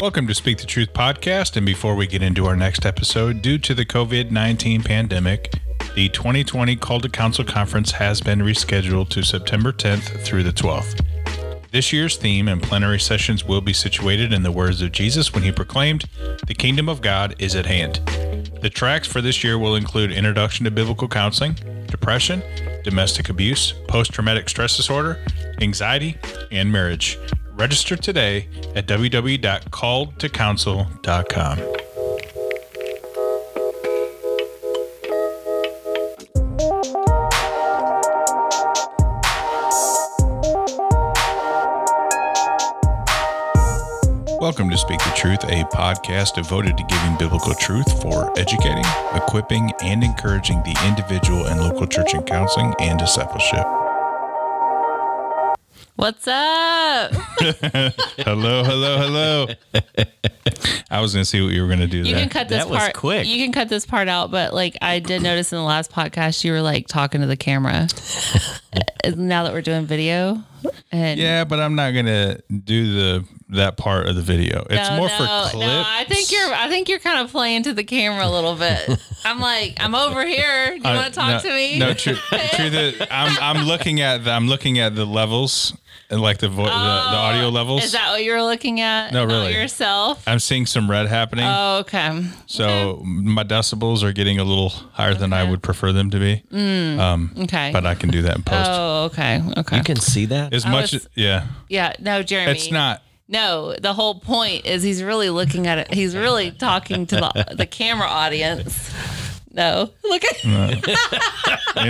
Welcome to Speak the Truth podcast. And before we get into our next episode, due to the COVID 19 pandemic, the 2020 Call to Counsel Conference has been rescheduled to September 10th through the 12th. This year's theme and plenary sessions will be situated in the words of Jesus when he proclaimed, The kingdom of God is at hand. The tracks for this year will include Introduction to Biblical Counseling, Depression, Domestic Abuse, Post Traumatic Stress Disorder, Anxiety, and Marriage. Register today at www.calledtocounsel.com. Welcome to Speak the Truth, a podcast devoted to giving biblical truth for educating, equipping, and encouraging the individual and local church in counseling and discipleship. What's up? hello, hello, hello. I was going to see what you were going to do You there. can cut this That was part. quick. You can cut this part out, but like I did notice in the last podcast, you were like talking to the camera. now that we're doing video, and yeah, but I'm not going to do the that part of the video. It's No, more no, for clips. No, I think you're. I think you're kind of playing to the camera a little bit. I'm like, I'm over here. Do you Uh, want to talk no, to me? No, true. true that I'm I'm looking at the, I'm looking at the levels and like the vo- the, the audio levels. Oh, Is that what you're looking at? No, Not really. yourself. I'm seeing some red happening. Oh, okay. so my decibels are getting a little higher than I would prefer them to be. Um, okay. But I can do that in post. oh, okay. Okay. You can see that. as I much was- as, yeah. yeah. No, Jeremy. It's not No, the whole point is he's really looking at it. He's really talking to the the camera audience. No, look at. you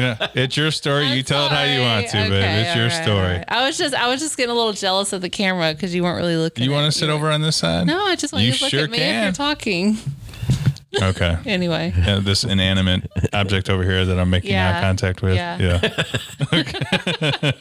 know, it's your story. you tell it how you want to, Sorry. but it's your right, story. right. I was just, I was just getting a little jealous of the camera because you weren't really looking. You want to sit over on this side? No, I just want You you to look sure at me if you're talking. Okay. Anyway. Yeah, this inanimate object over here that I'm making eye contact with. Yeah. Okay.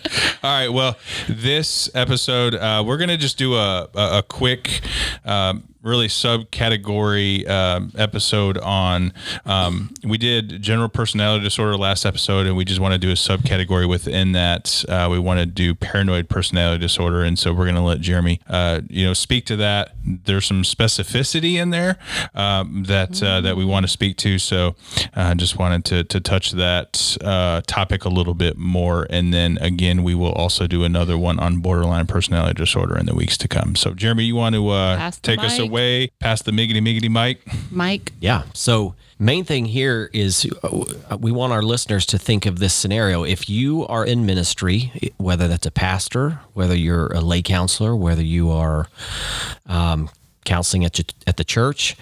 All right. Well, this episode, uh, we're going to just do a, a, a quick, um, really subcategory um, episode on. Um, we did general personality disorder last episode, and we just want to do a subcategory within that. Uh, we want to do paranoid personality disorder, and so we're going to let Jeremy, uh, you know, speak to that. There's some specificity in there um, that uh, that we want to speak to. So, uh, just wanted to to touch that uh, topic a little bit more, and then again, we will also do another one on borderline personality disorder in the weeks to come. So, Jeremy, you want to uh, take us mic. Away past the miggity miggity mic? Mike. Yeah. So, main thing here is uh, we want our listeners to think of this scenario. If you are in ministry, whether that's a pastor, whether you're a lay counselor, whether you are um, counseling at, at the church,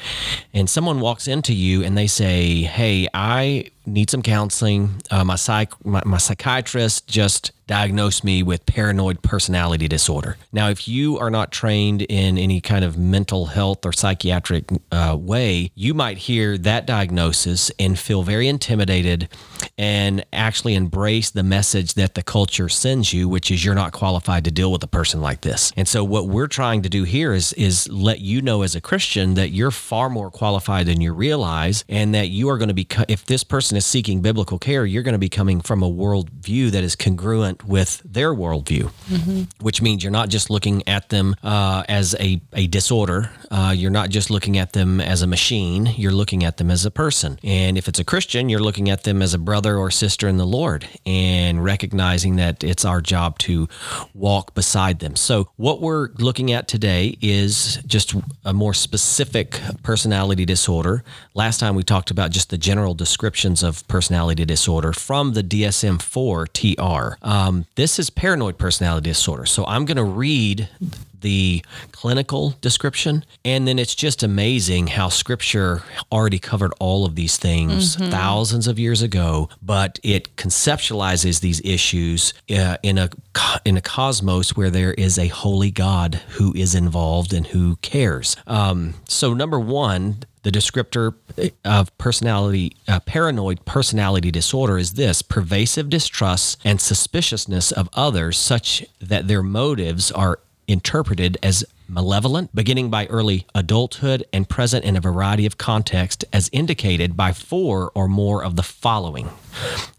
and someone walks into you and they say, Hey, I need some counseling. Uh, my, psych, my, my psychiatrist just diagnosed me with paranoid personality disorder. Now, if you are not trained in any kind of mental health or psychiatric uh, way, you might hear that diagnosis and feel very intimidated and actually embrace the message that the culture sends you, which is you're not qualified to deal with a person like this. And so, what we're trying to do here is is let you know as a Christian that you're far more qualified than you realize, and that you are going to be if this person is seeking biblical care, you're going to be coming from a worldview that is congruent with their worldview, which means you're not just looking at them uh, as a, a disorder. Uh, you're not just looking at them as a machine. You're looking at them as a person. And if it's a Christian, you're looking at them as a brother or sister in the Lord and recognizing that it's our job to walk beside them. So, what we're looking at today is just a more specific personality disorder. Last time we talked about just the general descriptions of personality disorder from the DSM 4 TR. Um, this is paranoid personality disorder. So, I'm going to read the clinical description. And then it's just amazing how scripture already covered all of these things thousands of years ago, but it conceptualizes these issues uh, in a in a cosmos where there is a holy God who is involved and who cares. Um, so number one, the descriptor of personality, uh, paranoid personality disorder is this pervasive distrust and suspiciousness of others, such that their motives are interpreted as malevolent, beginning by early adulthood and present in a variety of contexts, as indicated by four or more of the following.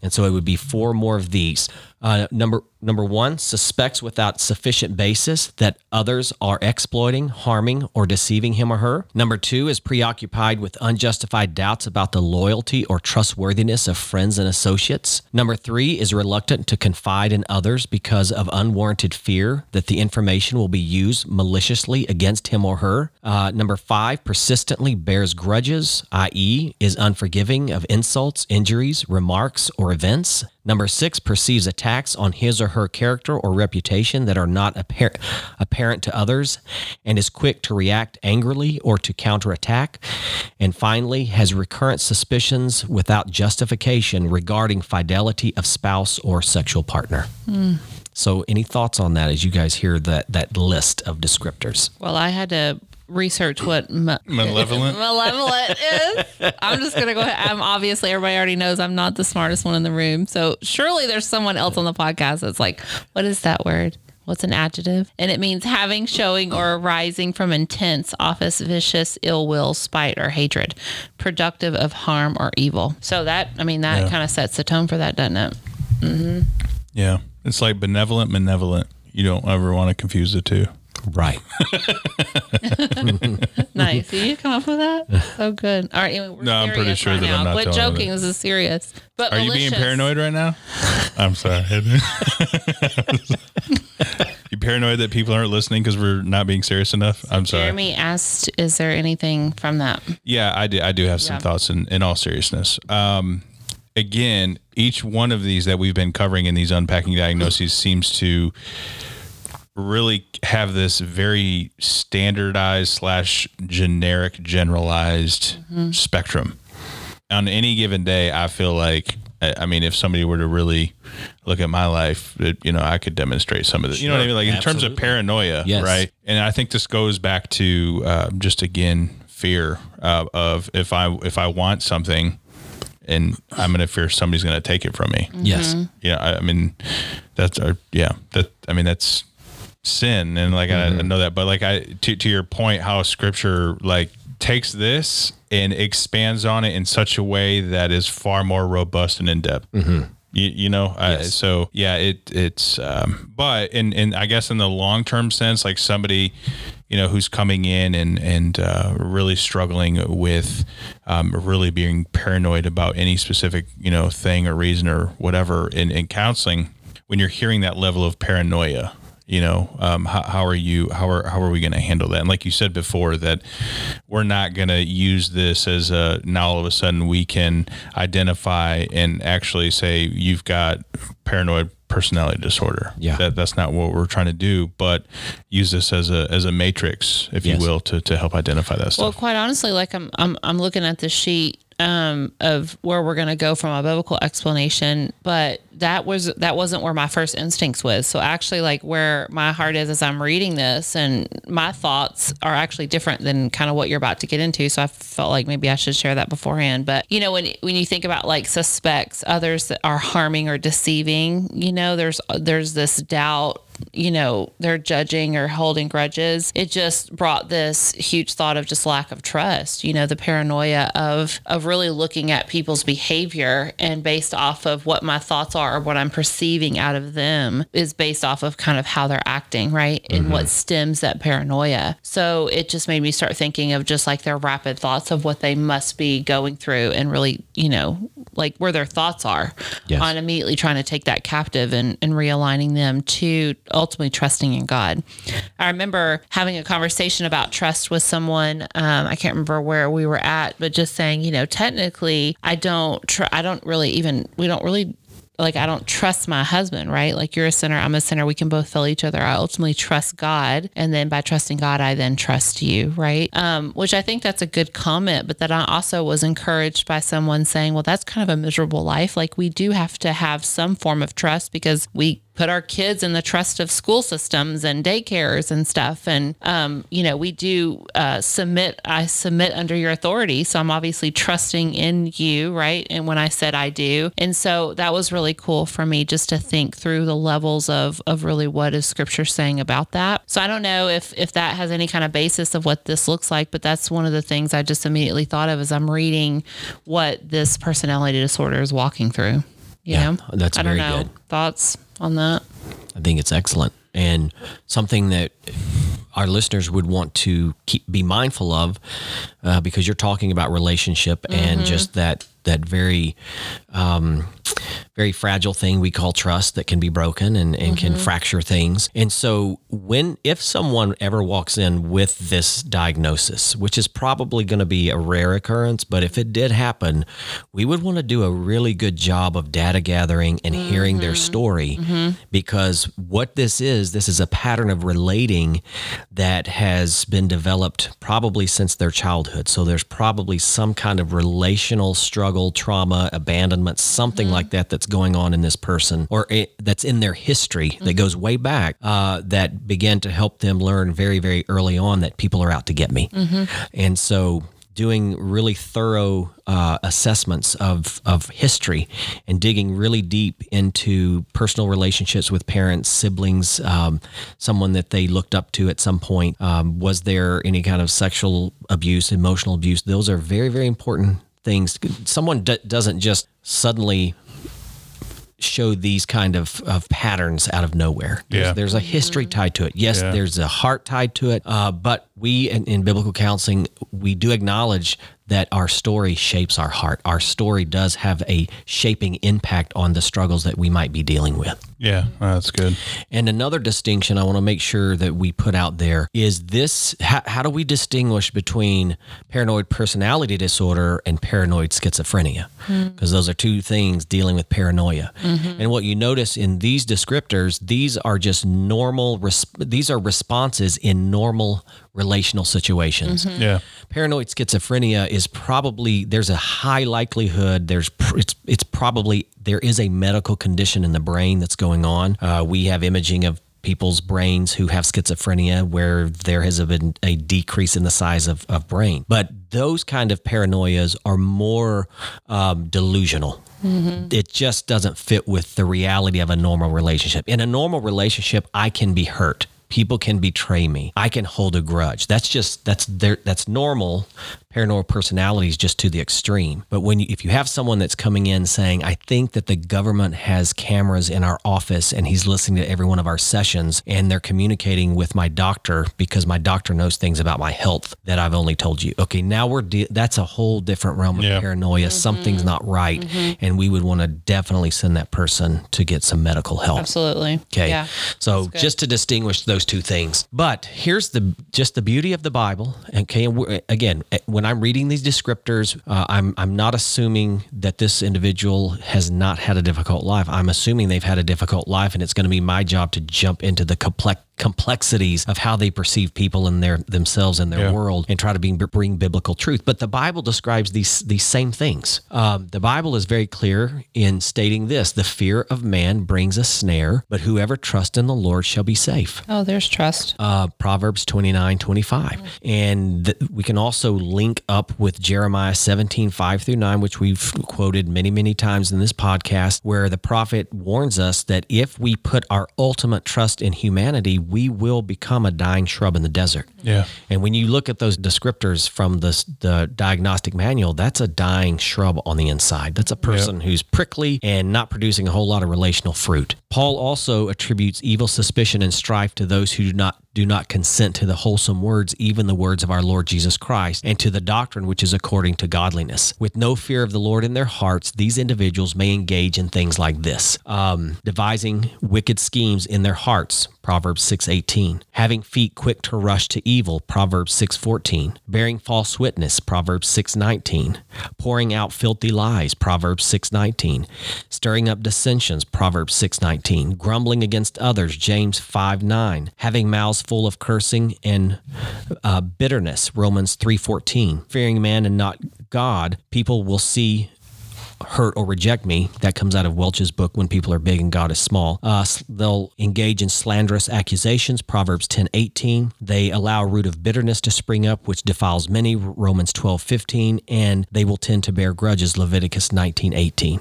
And so it would be four more of these Uh, number number one suspects without sufficient basis that others are exploiting, harming, or deceiving him or her. Number two is preoccupied with unjustified doubts about the loyalty or trustworthiness of friends and associates. Number three is reluctant to confide in others because of unwarranted fear that the information will be used maliciously against him or her. Uh, number five persistently bears grudges, i.e., is unforgiving of insults, injuries, remarks, or events. Number six perceives attacks on his or her character or reputation that are not appar- apparent to others and is quick to react angrily or to counterattack. And finally, has recurrent suspicions without justification regarding fidelity of spouse or sexual partner. So, any thoughts on that as you guys hear that, that list of descriptors? Well, I had to research what ma- Malevolent. malevolent is. I'm just gonna go ahead. I'm obviously everybody already knows I'm not the smartest one in the room. So surely there's someone else on the podcast that's like, what is that word? What's an adjective? And it means having, showing, or arising from intense, office, vicious, ill will, spite, or hatred, productive of harm or evil. So that, I mean, that Yeah. kind of sets the tone for that, doesn't it? Mm-hmm. Yeah. It's like benevolent, malevolent. You don't ever want to confuse the two. Right. Nice. Did you come up with that? So good. All right. Anyway, we're No, I'm pretty sure right that I'm now. not Quit telling joking. it. This is serious. But Are you being paranoid right now? I'm sorry. you paranoid that people aren't listening because we're not being serious enough? I'm sorry. Jeremy asked, "Is there anything from that?" Yeah, I do. I do have some Yeah. thoughts in, in all seriousness. Um, again, each one of these that we've been covering in these unpacking diagnoses seems to really have this very standardized slash generic generalized spectrum. On any given day, I feel like, I I mean, if somebody were to really look at my life, it, you know, I could demonstrate some of this. You know what I mean? Like in terms of paranoia, Yes. right? And I think this goes back to uh, just again fear uh, of if I if I want something, and I'm going to fear somebody's going to take it from me. Yes. Mm-hmm. Yeah, I, I mean, that's our yeah. That I mean that's sin, and like I, I know that, but like I to to your point, how Scripture like takes this and expands on it in such a way that is far more robust and in depth. Mm-hmm. You, you know, I, so yeah, it it's um, but in in I guess in the long term sense, like somebody you know who's coming in and and uh, really struggling with um, really being paranoid about any specific you know thing or reason or whatever in, in counseling when you're hearing that level of paranoia you know um, how, how are you how are how are we going to handle that and like you said before that we're not going to use this as a now all of a sudden we can identify and actually say you've got paranoid personality disorder Yeah. that that's not what we're trying to do but use this as a as a matrix if Yes. you will to, to help identify that Well, quite honestly, like I'm, I'm, I'm looking at the sheet um, of where we're going to go from a biblical explanation, but that was that wasn't where my first instincts was. So actually, like where my heart is as I'm reading this, and my thoughts are actually different than kind of what you're about to get into. So I felt like maybe I should share that beforehand. But you know, when when you think about like suspects, others that are harming or deceiving, you know, there's there's this doubt you know, they're judging or holding grudges. It just brought this huge thought of just lack of trust, you know, the paranoia of of really looking at people's behavior and based off of what my thoughts are or what I'm perceiving out of them is based off of kind of how they're acting, right? And what mm-hmm. stems that paranoia. So it just made me start thinking of just like their rapid thoughts of what they must be going through and really, you know, like where their thoughts are Yes. on immediately trying to take that captive and, and realigning them to ultimately trusting in God. I remember having a conversation about trust with someone. Um, I can't remember where we were at, but just saying, you know, technically, I don't, tr- I don't really even, we don't really like I don't trust my husband, right? Like you're a sinner, I'm a sinner. We can both fill each other. I ultimately trust God, and then by trusting God, I then trust you, right? Um, which I think that's a good comment. But that I also was encouraged by someone saying, "Well, that's kind of a miserable life. Like we do have to have some form of trust because we." Put our kids in the trust of school systems and daycares and stuff, and um, you know we do uh, submit. I submit under your authority, so I'm obviously trusting in you, right? And when I said I do, and so that was really cool for me just to think through the levels of of really what is Scripture saying about that. So I don't know if if that has any kind of basis of what this looks like, but that's one of the things I just immediately thought of as I'm reading what this personality disorder is walking through. You Yeah, know, that's I don't know good. thoughts. On that. I think it's excellent and something that our listeners would want to keep be mindful of uh, because you're talking about relationship and just that that very um, very fragile thing we call trust that can be broken and, and can mm-hmm. fracture things. And so when if someone ever walks in with this diagnosis, which is probably going to be a rare occurrence, but if it did happen, we would want to do a really good job of data gathering and hearing their mm-hmm. story mm-hmm. because what this is, this is a pattern of relating that has been developed probably since their childhood. So there's probably some kind of relational struggle, trauma, abandonment, something like that that's going on in this person or it, that's in their history that goes way back uh, that began to help them learn very, very early on that people are out to get me. And so doing really thorough uh, assessments of, of history and digging really deep into personal relationships with parents, siblings, um, someone that they looked up to at some point. Um, was there any kind of sexual abuse, emotional abuse? Those are very, very important things. Someone d- doesn't just suddenly show these kind of, of patterns out of nowhere. There's, Yeah. there's a history tied to it. Yes, Yeah. there's a heart tied to it. Uh, but we in, in biblical counseling, we do acknowledge that our story shapes our heart. Our story does have a shaping impact on the struggles that we might be dealing with. Yeah, that's good. And another distinction I want to make sure that we put out there is this how, how do we distinguish between paranoid personality disorder and paranoid schizophrenia? Hmm. Because those are two things dealing with paranoia. Mm-hmm. And what you notice in these descriptors, these are just normal, res- these are responses in normal relational situations mm-hmm. Yeah. paranoid schizophrenia is probably there's a high likelihood there's pr- it's it's probably there is a medical condition in the brain that's going on. Uh, we have imaging of people's brains who have schizophrenia where there has been a decrease in the size of, of brain. But those kind of paranoias are more um, delusional. It just doesn't fit with the reality of a normal relationship. In a normal relationship, I can be hurt people can betray me i can hold a grudge that's just that's there that's normal paranoid personalities just to the extreme but when you, if you have someone that's coming in saying i think that the government has cameras in our office and he's listening to every one of our sessions and they're communicating with my doctor because my doctor knows things about my health that i've only told you okay now we're de- that's a whole different realm of Yeah. paranoia something's not right and we would want to definitely send that person to get some medical help Absolutely. Okay. Yeah. So just to distinguish those two things. But here's the just the beauty of the Bible. Okay. And we're- again, eh, when I'm reading these descriptors, uh, I'm I'm not assuming that this individual has not had a difficult life. I'm assuming they've had a difficult life, and it's going to be my job to jump into the complex complexities of how they perceive people and their themselves and their Yeah. world and try to bring, bring biblical truth. But the Bible describes these these same things. Um, the Bible is very clear in stating this: the fear of man brings a snare, but whoever trusts in the Lord shall be safe Oh, there's trust. uh, Proverbs 29, 25. And th- we can also link up with Jeremiah 17, 5 through 9, which we've quoted many, many times in this podcast, where the prophet warns us that if we put our ultimate trust in humanity, we will become a dying shrub in the desert. Yeah. And when you look at those descriptors from the, the diagnostic manual, that's a dying shrub on the inside. That's a person who's prickly and not producing a whole lot of relational fruit. Paul also attributes evil suspicion and strife to those who do not do not consent to the wholesome words, even the words of our Lord Jesus Christ, and to the doctrine which is according to godliness. With no fear of the Lord in their hearts, these individuals may engage in things like this: um, devising wicked schemes in their hearts. Proverbs 6:18. Having feet quick to rush to evil, Proverbs 6:14. Bearing false witness, Proverbs 6:19. Pouring out filthy lies, Proverbs 6:19. Stirring up dissensions, Proverbs 6:19. Grumbling against others, James 5:9. Having mouths full of cursing and uh, bitterness, Romans 3:14. Fearing man and not God, people will see hurt or reject me. That comes out of Welch's book, When People Are Big and God is Small. Uh, they'll engage in slanderous accusations, Proverbs 10 18. They allow a root of bitterness to spring up, which defiles many, Romans 12 15. And they will tend to bear grudges, Leviticus 19 18.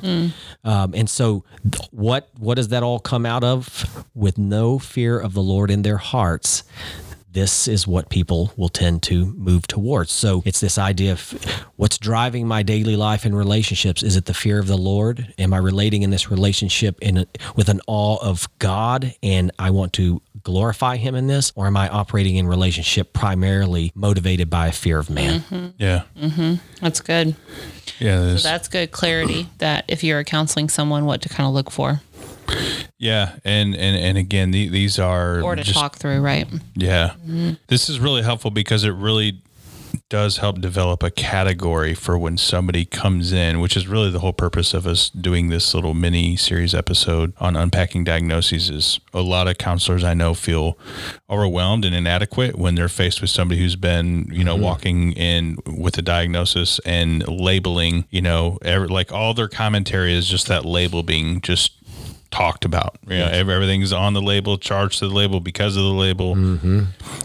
Um, and so, what, what does that all come out of? With no fear of the Lord in their hearts this is what people will tend to move towards. So it's this idea of what's driving my daily life and relationships. Is it the fear of the Lord? Am I relating in this relationship in a, with an awe of God and I want to glorify him in this or am I operating in relationship primarily motivated by a fear of man? Mm-hmm. Yeah. That's good. Yeah. there's- That's good clarity that if you're counseling someone, what to kind of look for yeah. And, and, and again, the, these are or to just, talk through, right? Yeah. Mm-hmm. This is really helpful because it really does help develop a category for when somebody comes in, which is really the whole purpose of us doing this little mini series episode on unpacking diagnoses is a lot of counselors I know feel overwhelmed and inadequate when they're faced with somebody who's been, you know, mm-hmm. walking in with a diagnosis and labeling, you know, every, like all their commentary is just that label being just talked about. You know, ev- everything's on the label, charged to the label because of the label.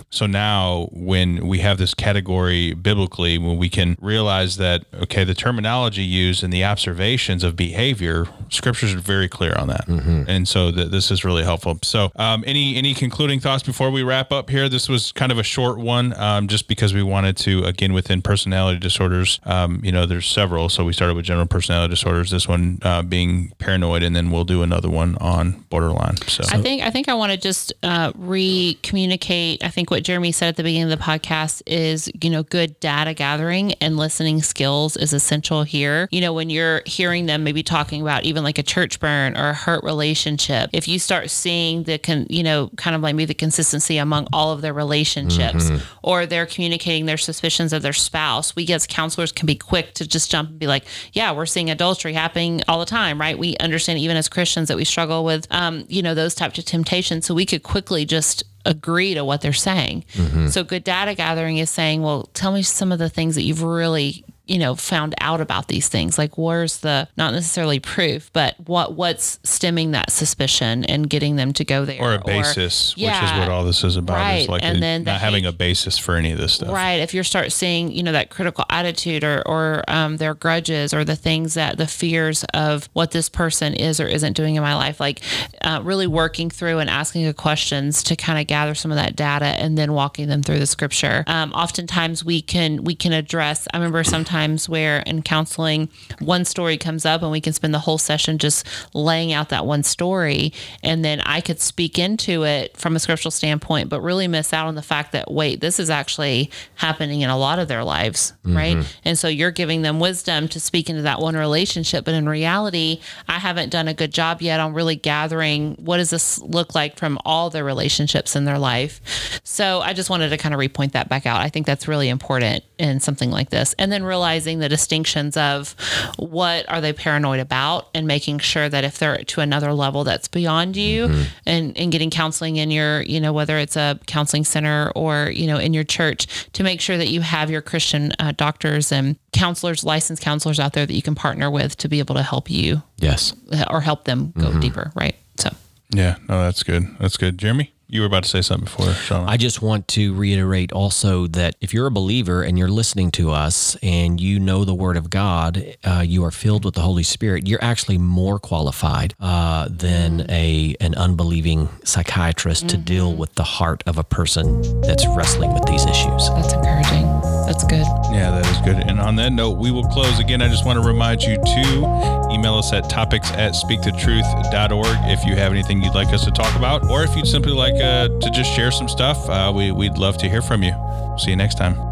So now, when we have this category biblically, when we can realize that, okay, the terminology used and the observations of behavior, scriptures are very clear on that, and so th- this is really helpful. So, um, any any concluding thoughts before we wrap up here? This was kind of a short one, um, just because we wanted to again within personality disorders. Um, you know, there's several, so we started with general personality disorders. This one uh, being paranoid, and then we'll do another one on borderline. So, I think I think I want to just uh, re-communicate. I think what Jeremy said at the beginning of the podcast is, you know, good data gathering and listening skills is essential here. You know, when you're hearing them maybe talking about even like a church burn or a hurt relationship, if you start seeing the, con, you know, kind of like maybe the consistency among all of their relationships, or they're communicating their suspicions of their spouse, we as counselors can be quick to just jump and be like, yeah, we're seeing adultery happening all the time, right? We understand even as Christians that we struggle with, um, you know, those types of temptations. So we could quickly just agree to what they're saying. So good data gathering is saying, well, tell me some of the things that you've really you know found out about these things like where's the not necessarily proof but what what's stemming that suspicion and getting them to go there or a basis, which is what all this is about. right. Is like And a- then the not having hate- a basis for any of this stuff. Right. If you start seeing, you know, that critical attitude or, or um, their grudges or the things that the fears of what this person is or isn't doing in my life, like uh, really working through and asking the questions to kind of gather some of that data and then walking them through the scripture. Um, oftentimes we can we can address. I remember sometimes where in counseling one story comes up and we can spend the whole session just laying out that one story, and then I could speak into it from a scriptural standpoint, but really miss out on the fact that wait, this is actually happening in a lot of their lives, mm-hmm. right? And so you're giving them wisdom to speak into that one relationship, but in reality, I haven't done a good job yet on really gathering what does this look like from all their relationships in their life. So I just wanted to kind of repoint that back out. I think that's really important in something like this, and then realizing the distinctions of what are they paranoid about, and making sure that if they're to another level that's beyond you, and and getting counseling in your, you know, whether it's a counseling center or you know in your church, to make sure that you have your Christian uh, doctors and counselors, licensed counselors out there that you can partner with to be able to help you Yes. or help them go deeper, right? So. Yeah. No, that's good. That's good. Jeremy, you were about to say something before, Sean. I just want to reiterate also that if you're a believer and you're listening to us and you know the Word of God, uh, you are filled with the Holy Spirit. You're actually more qualified uh, than a an unbelieving psychiatrist to deal with the heart of a person that's wrestling with these issues. That's encouraging. That's good. Yeah, that is good. And on that note, we will close again. I just want to remind you to email us at topics at speakthetruth.org if you have anything you'd like us to talk about, or if you'd simply like uh, to just share some stuff. Uh, we, we'd love to hear from you. See you next time.